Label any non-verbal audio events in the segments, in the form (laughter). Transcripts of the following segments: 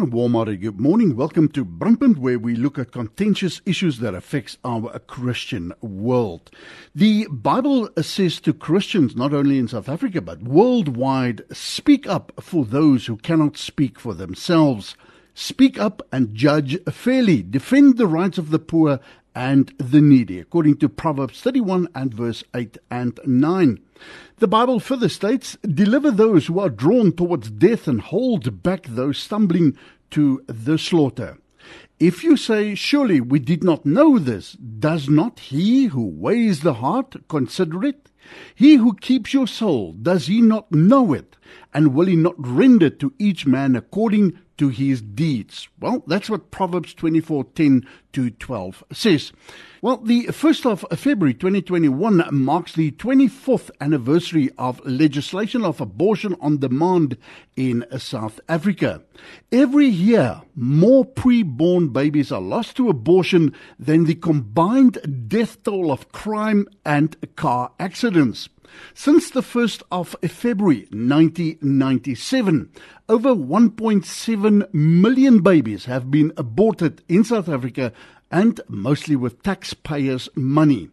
And warm good morning. Welcome to Brandpunt, where we look at contentious issues that affects our Christian world. The Bible says to Christians, not only in South Africa, but worldwide, speak up for those who cannot speak for themselves. Speak up and judge fairly. Defend the rights of the poor and the needy, according to Proverbs 31 and verse 8 and 9. The Bible further states, Deliver those who are drawn towards death and hold back those stumbling to the slaughter. If you say, Surely we did not know this, does not he who weighs the heart consider it? He who keeps your soul, does he not know it? And will he not render to each man according to his deeds. Well, that's what Proverbs 24:10 to 12 says. Well, the 1st of February 2021 marks the 24th anniversary of legislation of abortion on demand in South Africa. Every year, more preborn babies are lost to abortion than the combined death toll of crime and car accidents. Since the 1st of February 1997, over 1.7 million babies have been aborted in South Africa and mostly with taxpayers' money.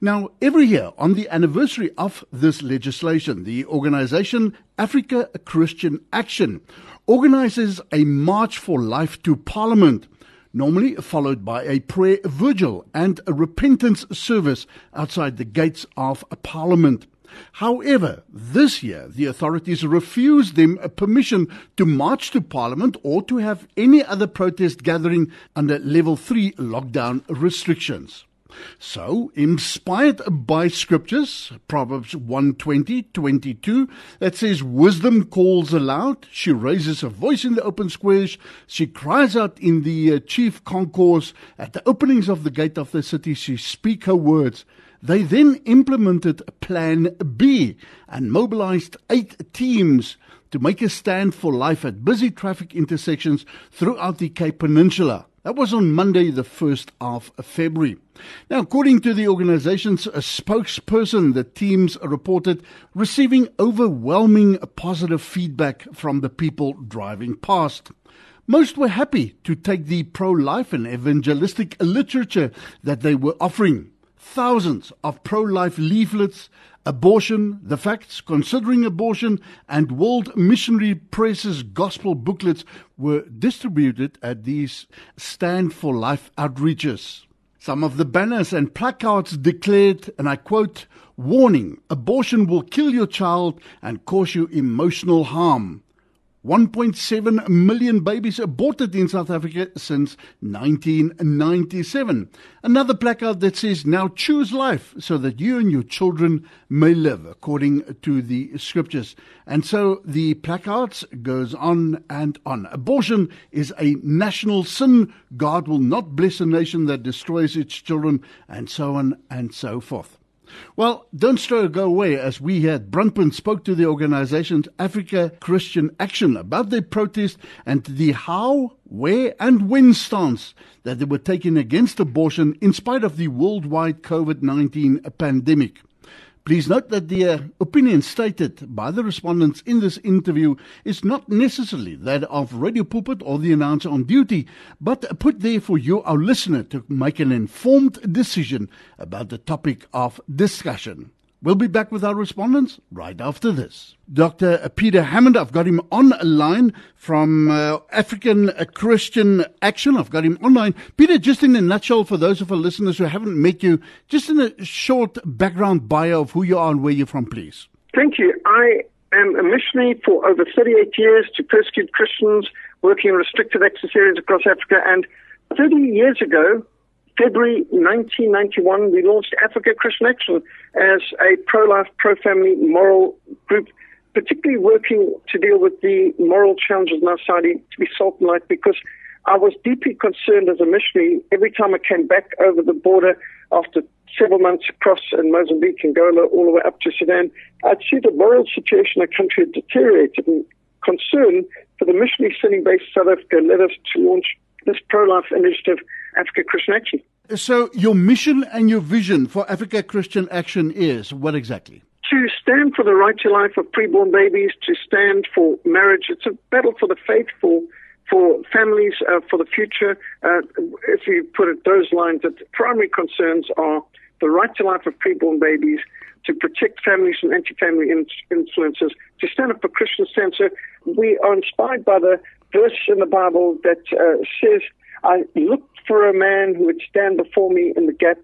Now, every year on the anniversary of this legislation, the organization Africa Christian Action organizes a March for Life to Parliament normally followed by a prayer vigil and a repentance service outside the gates of Parliament. However, this year the authorities refused them permission to march to Parliament or to have any other protest gathering under level 3 lockdown restrictions. So, inspired by scriptures, Proverbs 120, that says, Wisdom calls aloud, she raises her voice in the open squares, she cries out in the uh, chief concourse, at the openings of the gate of the city, she speak her words. They then implemented Plan B and mobilized eight teams to make a stand for life at busy traffic intersections throughout the Cape Peninsula. That was on Monday, the 1st of February. Now, according to the organization's uh, spokesperson, the teams reported receiving overwhelming positive feedback from the people driving past. Most were happy to take the pro life and evangelistic literature that they were offering thousands of pro life leaflets, abortion, the facts considering abortion, and World Missionary Press's gospel booklets were distributed at these Stand for Life outreaches. Some of the banners and placards declared, and I quote, Warning, abortion will kill your child and cause you emotional harm. 1.7 million babies aborted in South Africa since 1997. Another placard that says, Now choose life so that you and your children may live, according to the scriptures. And so the placards goes on and on. Abortion is a national sin. God will not bless a nation that destroys its children, and so on and so forth. Well, don't stroll go away as we at Brandpunt spoke to the organization's Africa Christian Action about their protest and the how, where, and when stance that they were taking against abortion in spite of the worldwide COVID 19 pandemic. Please note that the uh, opinion stated by the respondents in this interview is not necessarily that of Radio Pulpit or the announcer on duty, but put there for you, our listener, to make an informed decision about the topic of discussion. We'll be back with our respondents right after this. Dr. Peter Hammond, I've got him on a line from uh, African Christian Action. I've got him online. Peter, just in a nutshell, for those of our listeners who haven't met you, just in a short background bio of who you are and where you're from, please. Thank you. I am a missionary for over 38 years to persecute Christians working in restricted access areas across Africa. And 30 years ago, February 1991, we launched Africa Christian Action as a pro-life, pro-family moral group, particularly working to deal with the moral challenges in our society to be salt and light because I was deeply concerned as a missionary every time I came back over the border after several months across in Mozambique, Angola, all the way up to Sudan, I'd see the moral situation in the country had deteriorated and concern for the missionary sitting based South Africa led us to launch this pro-life initiative, Africa Christian Action. So, your mission and your vision for Africa Christian Action is what exactly? To stand for the right to life of preborn babies, to stand for marriage. It's a battle for the faithful, for, families uh, for the future. Uh, if you put it those lines, that the primary concerns are the right to life of preborn babies, to protect families from anti-family influences, to stand up for Christian. So we are inspired by the verse in the Bible that uh, says, I looked for a man who would stand before me in the gap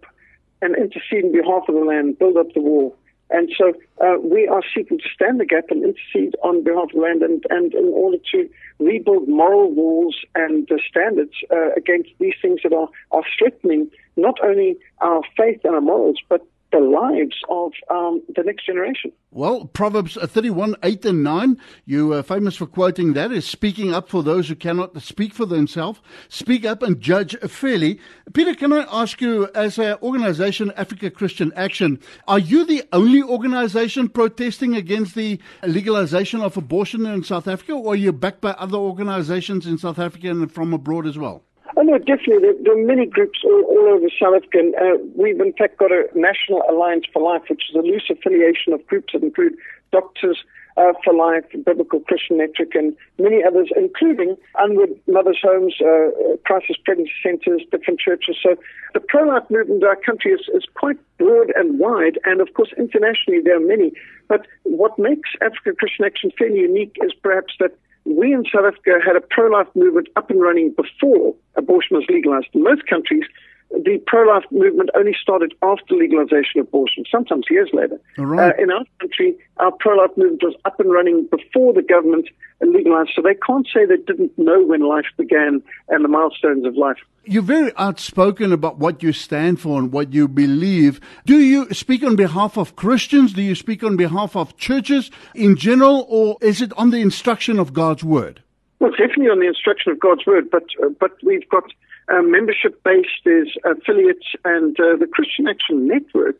and intercede in behalf of the land, build up the wall. And so uh, we are seeking to stand the gap and intercede on behalf of the land and, and in order to rebuild moral walls and uh, standards uh, against these things that are, are threatening not only our faith and our morals, but the lives of um, the next generation. Well, Proverbs 31, 8 and 9, you are famous for quoting that, is speaking up for those who cannot speak for themselves. Speak up and judge fairly. Peter, can I ask you, as an organization, Africa Christian Action, are you the only organization protesting against the legalization of abortion in South Africa, or are you backed by other organizations in South Africa and from abroad as well? Oh, no, definitely. There, there, are many groups all, all over South Africa. And, uh, we've, in fact, got a National Alliance for Life, which is a loose affiliation of groups that include Doctors uh, for Life, Biblical Christian Network, and many others, including Unwed Mothers' Homes, uh, crisis pregnancy centers, different churches. So the pro-life movement in our country is, is quite broad and wide, and of course, internationally, there are many. But what makes African Christian Action fairly unique is perhaps that we in South Africa had a pro-life movement up and running before abortion was legalized. In most countries, the pro-life movement only started after legalization of abortion, sometimes years later. Right. Uh, in our country, our pro-life movement was up and running before the government legalized, so they can't say they didn't know when life began and the milestones of life. You're very outspoken about what you stand for and what you believe. Do you speak on behalf of Christians? Do you speak on behalf of churches in general, or is it on the instruction of God's word? Well, definitely on the instruction of God's word, but uh, but we've got uh, membership based, there's affiliates, and uh, the Christian Action Network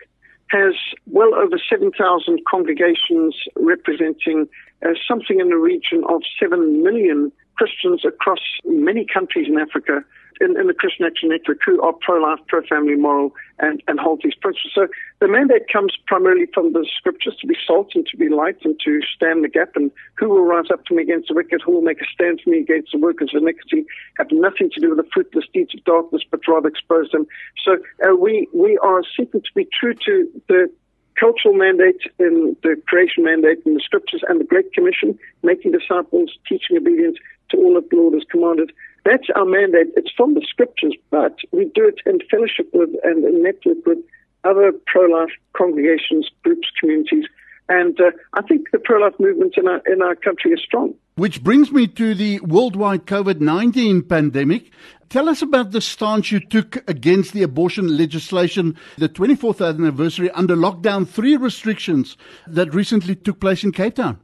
has well over 7,000 congregations representing uh, something in the region of 7 million Christians across many countries in Africa in, in the Christian Action Network who are pro-life, pro-family, moral, and, and hold these principles. So the mandate comes primarily from the scriptures to be salt and to be light and to stand the gap. And who will rise up to me against the wicked? Who will make a stand for me against the workers of iniquity? Have nothing to do with the fruitless deeds of darkness, but rather expose them. So uh, we we are seeking to be true to the cultural mandate in the creation mandate in the scriptures and the Great Commission, making disciples, teaching obedience to all that the Lord has commanded. That's our mandate. It's from the scriptures, but we do it in fellowship with and in network with other pro-life congregations, groups, communities. And uh, I think the pro-life movement in our, in our country is strong. Which brings me to the worldwide COVID 19 pandemic. Tell us about the stance you took against the abortion legislation, the 24th anniversary under lockdown three restrictions that recently took place in Cape Town.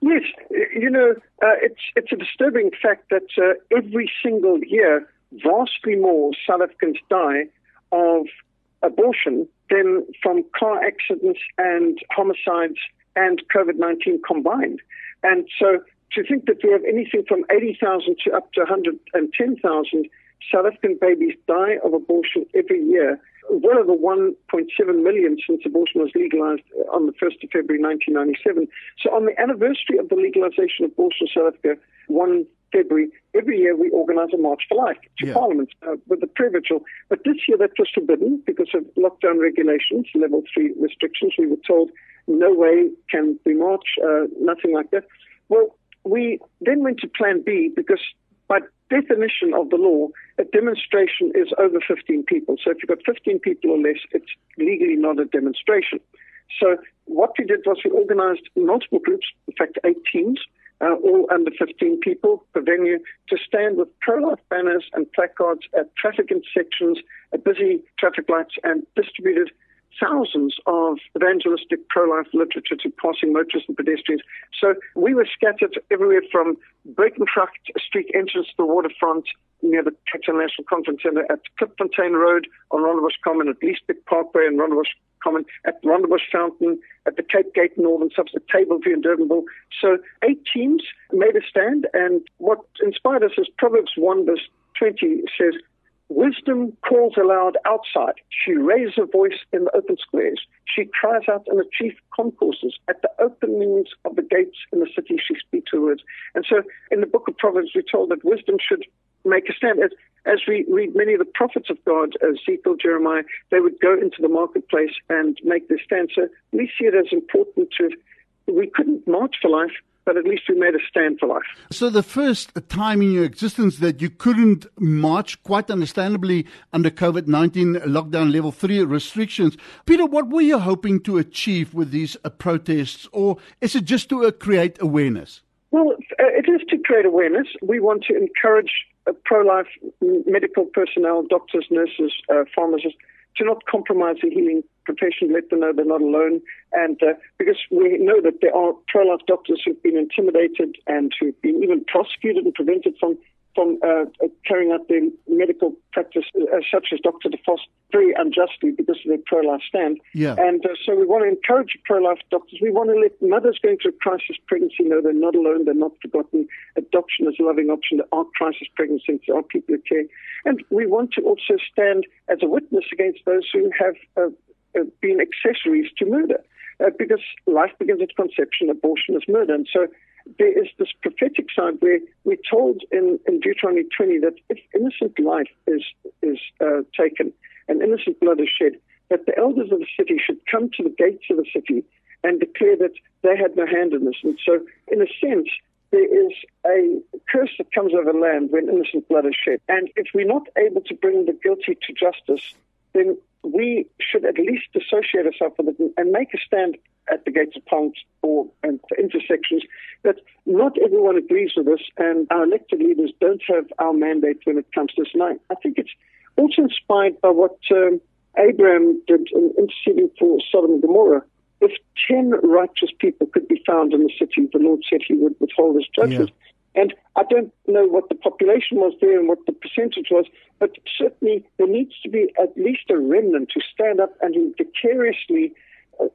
Yes, you know, uh, it's it's a disturbing fact that uh, every single year, vastly more South Africans die of abortion than from car accidents and homicides and COVID 19 combined. And so to think that we have anything from 80,000 to up to 110,000 South African babies die of abortion every year well over 1.7 million since abortion was legalized on the 1st of February 1997. So on the anniversary of the legalization of abortion in South Africa, 1 February, every year we organize a March for Life to Yeah. Parliament uh, with the pre-ritual. But this year that was forbidden because of lockdown regulations, level 3 restrictions. We were told no way can we march, uh, nothing like that. Well, we then went to Plan B because by definition of the law, a demonstration is over 15 people. So if you've got 15 people or less, it's legally not a demonstration. So what we did was we organized multiple groups, in fact, eight teams, uh, all under 15 people per venue, to stand with pro-life banners and placards at traffic intersections, at busy traffic lights, and distributed thousands of evangelistic pro-life literature to passing motorists and pedestrians. So we were scattered everywhere from Buitengracht Street entrance to the waterfront near the Cape Town National Conference Centre at Klipfontein Road on Rondebosch Common, at Liesbeek Parkway and Rondebosch Common, at Rondebosch Fountain, at the Cape Gate Northern Subs, at Tableview and Durbanville. So eight teams made a stand, and what inspired us is Proverbs 1 verse 20 says, wisdom calls aloud outside. She raises her voice in the open squares. She cries out in the chief concourses. At the openings of the gates in the city, she speaks her words. And so in the book of Proverbs, we're told that wisdom should make a stand. As, as we read many of the prophets of God, uh, Ezekiel, Jeremiah, they would go into the marketplace and make their stand. So we see it as important to, we couldn't march for life, but at least we made a stand for life. So the first time in your existence that you couldn't march, quite understandably, under COVID 19 lockdown level three restrictions. Peter, what were you hoping to achieve with these uh, protests, or is it just to uh, create awareness? Well, uh, it is to create awareness. We want to encourage uh, pro life medical personnel, doctors, nurses, uh, pharmacists to not compromise the healing profession, let them know they're not alone. And uh, because we know that there are pro life doctors who've been intimidated and who've been even prosecuted and prevented from from uh, uh, carrying out their medical practice, uh, such as Dr. de Vos, very unjustly because of their pro-life stand. Yeah. And uh, so we want to encourage pro-life doctors. We want to let mothers going through crisis pregnancy know they're not alone, they're not forgotten. Adoption is a loving option. There are crisis pregnancies, there are people who care. And we want to also stand as a witness against those who have uh, been accessories to murder. because life begins at conception, abortion is murder. And so there is this prophetic side where we're told in, in Deuteronomy 20 that if innocent life is, is uh, taken and innocent blood is shed, that the elders of the city should come to the gates of the city and declare that they had no hand in this. And so, in a sense, there is a curse that comes over land when innocent blood is shed. And if we're not able to bring the guilty to justice, then we should at least dissociate ourselves from it and make a stand at the gates of Ponds or and intersections that not everyone agrees with us, and our elected leaders don't have our mandate when it comes to this. And I, I think it's also inspired by what um, Abraham did in interceding for Sodom and Gomorrah. If 10 righteous people could be found in the city, the Lord said he would withhold his judgment. Yeah. And I don't know what the population was there and what the percentage was, but certainly there needs to be at least a remnant to stand up and vicariously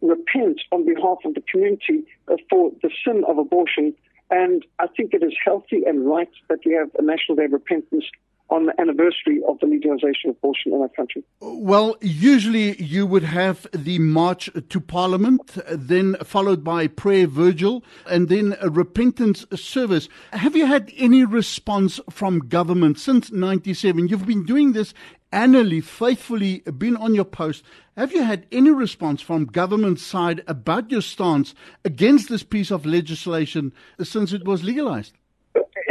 repent on behalf of the community uh, for the sin of abortion. And I think it is healthy and right that we have a National Day of Repentance on the anniversary of the legalization of abortion in our country? Well, usually you would have the march to Parliament, then followed by prayer vigil, and then a repentance service. Have you had any response from government since 97? You've been doing this annually, faithfully been on your post. Have you had any response from government side about your stance against this piece of legislation since it was legalized?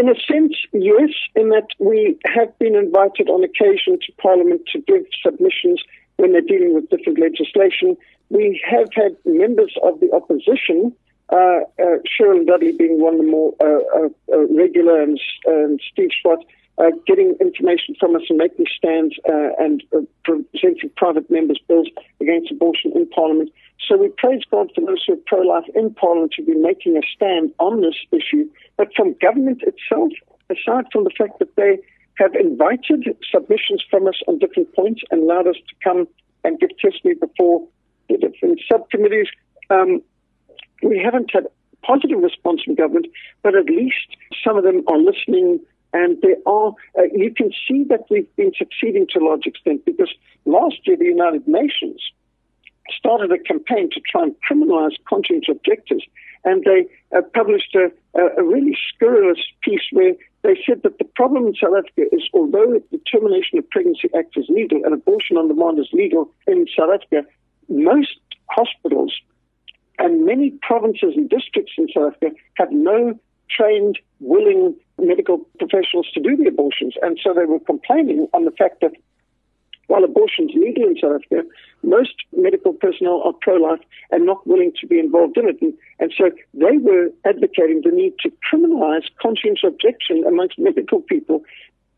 In a sense, yes, in that we have been invited on occasion to Parliament to give submissions when they're dealing with different legislation. We have had members of the opposition, uh, uh, Cheryl Dudley being one of the more uh, uh, uh regular, and, and Steve Swart, uh, getting information from us and making stands and presenting private members' bills against abortion in Parliament. So we praise God for those who are pro-life in Parliament to be making a stand on this issue. But from government itself, aside from the fact that they have invited submissions from us on different points and allowed us to come and give testimony before the different subcommittees, um, we haven't had positive response from government, but at least some of them are listening and there are, uh, you can see that we've been succeeding to a large extent because last year the United Nations started a campaign to try and criminalize conscience objectors. And they uh, published a, a, really scurrilous piece where they said that the problem in South Africa is although the termination of pregnancy act is legal and abortion on demand is legal in South Africa, most hospitals and many provinces and districts in South Africa have no trained, willing medical professionals to do the abortions. And so they were complaining on the fact that while abortion is legal in South Africa, most medical personnel are pro-life and not willing to be involved in it. And, and so they were advocating the need to criminalize conscience objection amongst (laughs) medical people.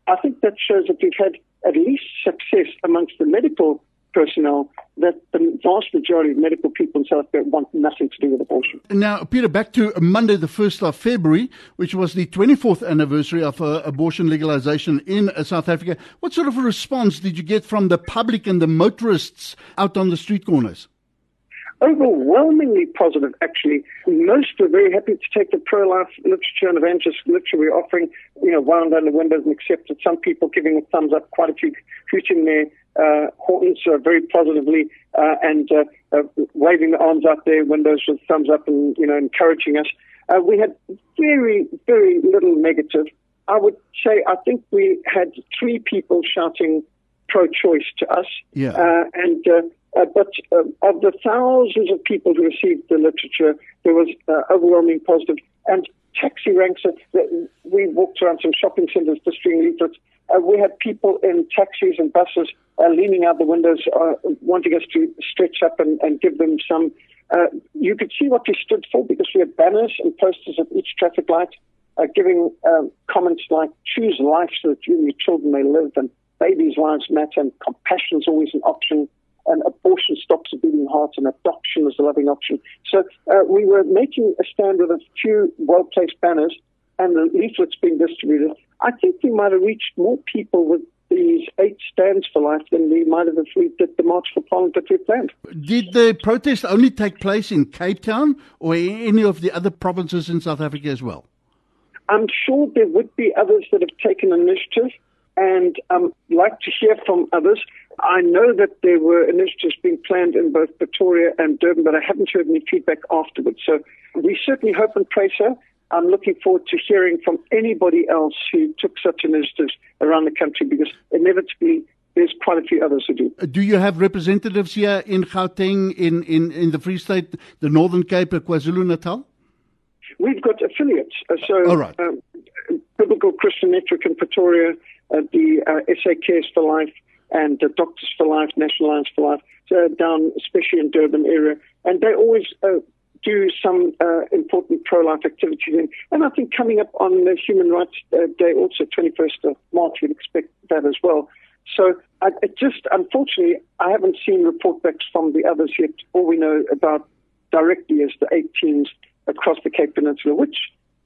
I think that shows that we've had at least success amongst the medical personnel that the vast majority of medical people in South Africa want nothing to do with abortion. Now, Peter, back to Monday, the 1st of February, which was the 24th anniversary of uh, abortion legalization in uh, South Africa. What sort of a response did you get from the public and the motorists out on the street corners? Overwhelmingly positive, actually. Most were very happy to take the pro-life literature and evangelist literature we're offering, you know, wound under windows and accepted. Some people giving a thumbs up, quite a few hooting their uh, horns uh, very positively uh, and uh, uh, waving the arms out their windows with thumbs up and, you know, encouraging us. Uh, we had very, very little negative. I would say I think we had three people shouting pro-choice to us. Yeah. Uh, and uh, but uh, of the thousands of people who received the literature, there was uh, overwhelming positive. And taxi ranks. Uh, we walked around some shopping centres distributing leaflets. Uh, we had people in taxis and buses uh, leaning out the windows, uh, wanting us to stretch up and, and give them some. You could see what we stood for because we had banners and posters at each traffic light, giving um, comments like "Choose life so that you and your children may live," and "Babies' lives matter," and "Compassion is always an option." And abortion stops a beating heart, and adoption is a loving option. So uh, we were making a stand with a few well-placed banners and the leaflets being distributed. I think we might have reached more people with these eight stands for life than we might have if we did the March for Parliament that we planned. Did the protest only take place in Cape Town or any of the other provinces in South Africa as well? I'm sure there would be others that have taken initiative and um, like to hear from others. I know that there were initiatives being planned in both Pretoria and Durban, but I haven't heard any feedback afterwards. So we certainly hope and pray so. I'm looking forward to hearing from anybody else who took such initiatives around the country because inevitably there's quite a few others who do. Do you have representatives here in Gauteng, in, in, in the Free State, the Northern Cape, KwaZulu Natal? We've got affiliates. Uh, so, All right. um, Biblical Christian Network in Pretoria, uh, the uh, SA Cares for Life, and uh, Doctors for Life, National Alliance for Life, uh, down especially in Durban area, and they always uh, do some uh, important pro-life activities. And, and I think coming up on the Human Rights uh, Day, also 21st of March, we'd expect that as well. So I, just, unfortunately, I haven't seen report backs from the others yet. All we know about directly is the eight teams across the Cape Peninsula, which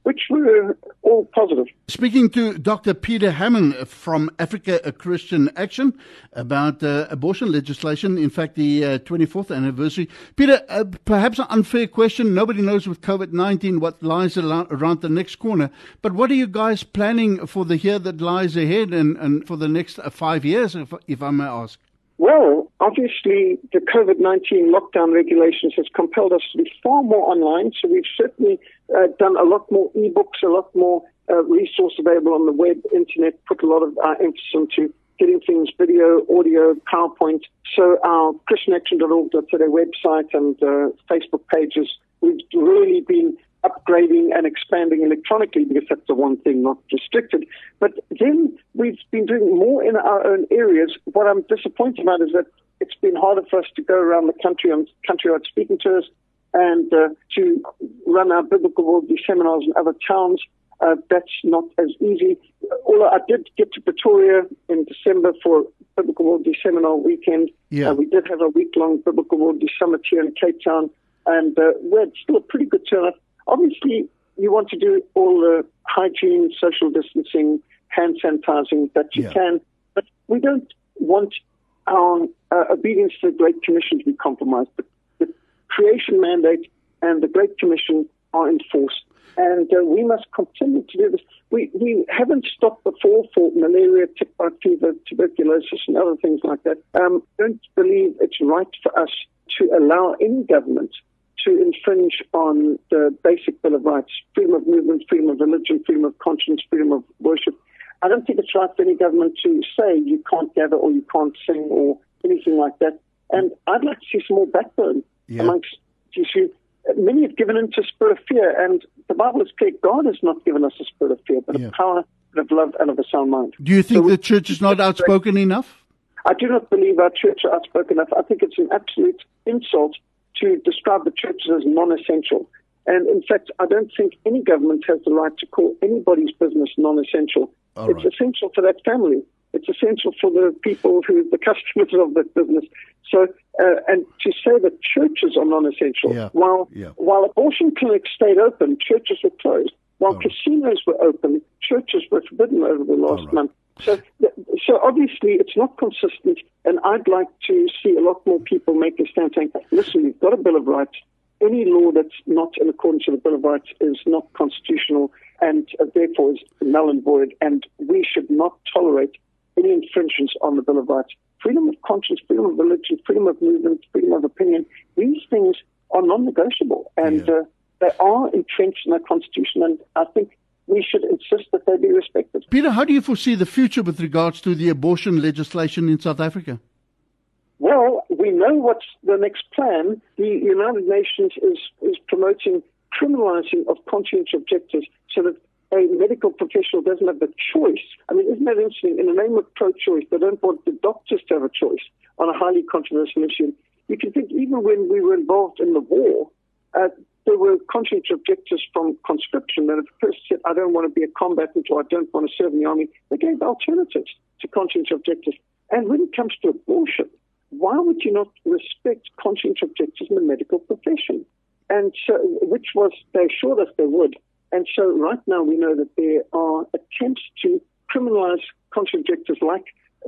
which were all positive. Speaking to Dr. Peter Hammond from Africa Christian Action about uh, abortion legislation, in fact, the uh, 24th anniversary. Peter, uh, perhaps an unfair question. Nobody knows with COVID 19 what lies around the next corner. But what are you guys planning for the year that lies ahead and, and for the next uh, five years, if, if I may ask? Well, obviously, the COVID 19 lockdown regulations has compelled us to be far more online. So we've certainly uh, done a lot more e-books, a lot more uh, resource available on the web, internet, put a lot of our emphasis into getting things video, audio, PowerPoint. So our christianaction.org.za website and uh, Facebook pages, we've really been upgrading and expanding electronically because that's the one thing not restricted. But then we've been doing more in our own areas. What I'm disappointed about is that it's been harder for us to go around the country on countrywide speaking tours and uh, to run our biblical worldview seminars in other towns. Uh, that's not as easy. Although I did get to Pretoria in December for Biblical Worldview Seminar weekend. Yeah. Uh, we did have a week long Biblical Worldview Summit here in Cape Town, and uh, we had still a pretty good turnout. Obviously, you want to do all the hygiene, social distancing, hand sanitizing that you Yeah. can, but we don't want our uh, obedience to the Great Commission to be compromised. But the creation mandate and the Great Commission are enforced. And uh, we must continue to do this. We, we haven't stopped before for malaria, tick bite fever, tuberculosis, and other things like that. Um, don't believe it's right for us to allow any government to infringe on the basic Bill of Rights freedom of movement, freedom of religion, freedom of conscience, freedom of worship. I don't think it's right for any government to say you can't gather or you can't sing or anything like that. And I'd like to see some more backbone Yeah. amongst you see, many have given into a spirit of fear, and the Bible is clear God has not given us a spirit of fear, but Yeah. a power of love and of a sound mind. Do you think So the church is not outspoken enough? I do not believe our church are outspoken enough. I think it's an absolute insult to describe the churches as non-essential. And in fact, I don't think any government has the right to call anybody's business non-essential. All it's right. essential for that family. It's essential for the people who, the (laughs) customers of that business. So, uh, and to say that churches are non-essential, Yeah. while Yeah. while abortion clinics stayed open, churches were closed. While All right. casinos were open, churches were forbidden over the last right. month. So, so obviously it's not consistent, and I'd like to see a lot more people make a stand saying, listen, we've got a Bill of Rights. Any law that's not in accordance with the Bill of Rights is not constitutional and uh, therefore is null and void, and we should not tolerate any infringements on the Bill of Rights. Freedom of conscience, freedom of religion, freedom of movement, freedom of opinion, these things are non negotiable, and yeah. uh, they are entrenched in our Constitution, and I think we should insist that they be respected. Peter, how do you foresee the future with regards to the abortion legislation in South Africa? Well, we know what's the next plan. The United Nations is, is promoting criminalizing of conscience objectors so that a medical professional doesn't have the choice. I mean, isn't that interesting? In the name of pro choice, they don't want the doctors to have a choice on a highly controversial issue. You can think even when we were involved in the war, uh, there were conscience objectors from conscription that if a person said, I don't want to be a combatant or I don't want to serve in the army, they gave alternatives to conscience objectors. And when it comes to abortion, why would you not respect conscience objectors in the medical profession? And so, which was, they assured us they would. And so right now we know that there are attempts to criminalize conscience objectors like,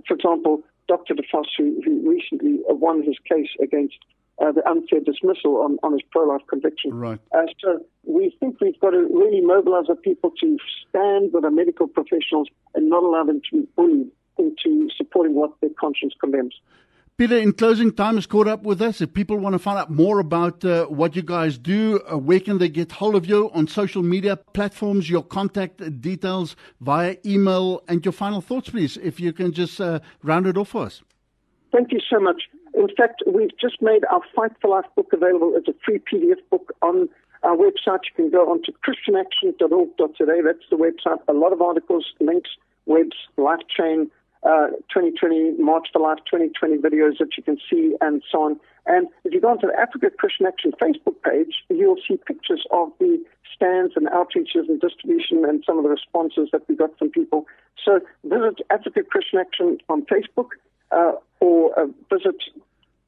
for example, Dr. de Vos, who, who recently won his case against uh, the unfair dismissal on, on his pro-life conviction. Right. Uh, so we think we've got to really mobilize the people to stand with the medical professionals and not allow them to be bullied into supporting what their conscience condemns. Peter, in closing, time has caught up with us. If people want to find out more about uh, what you guys do, uh, where can they get hold of you on social media platforms, your contact details via email, and your final thoughts, please, if you can just uh, round it off for us. Thank you so much. In fact, we've just made our Fight for Life book available as a free PDF book on our website. You can go on to christianaction.org.today. That's the website. A lot of articles, links, webs, life chain, uh, 2020, March for Life 2020 videos that you can see and so on. And if you go onto the Africa Christian Action Facebook page, you'll see pictures of the stands and outreaches and distribution and some of the responses that we got from people. So visit Africa Christian Action on Facebook uh, or uh, visit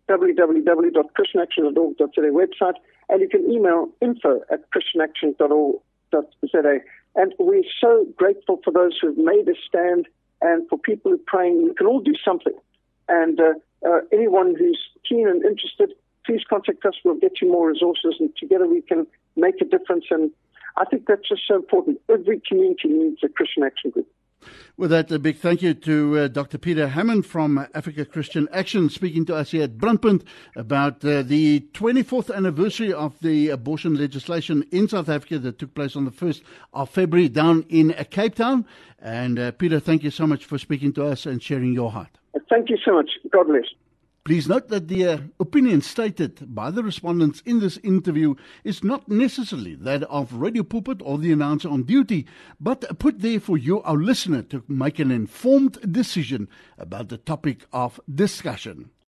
www.christianaction.org.za website, and you can email info at christianaction.org.za. And we're so grateful for those who have made a stand and for people who are praying. We can all do something. And uh, uh, anyone who's keen and interested, please contact us. We'll get you more resources, and together we can make a difference. And I think that's just so important. Every community needs a Christian action group. With that, a big thank you to uh, Dr. Peter Hammond from Africa Christian Action speaking to us here at Brandpunt about uh, the 24th anniversary of the abortion legislation in South Africa that took place on the 1st of February down in uh, Cape Town. And uh, Peter, thank you so much for speaking to us and sharing your heart. Thank you so much. God bless. Please note that the uh, opinion stated by the respondents in this interview is not necessarily that of Radio Pulpit or the announcer on duty, but put there for you, our listener, to make an informed decision about the topic of discussion.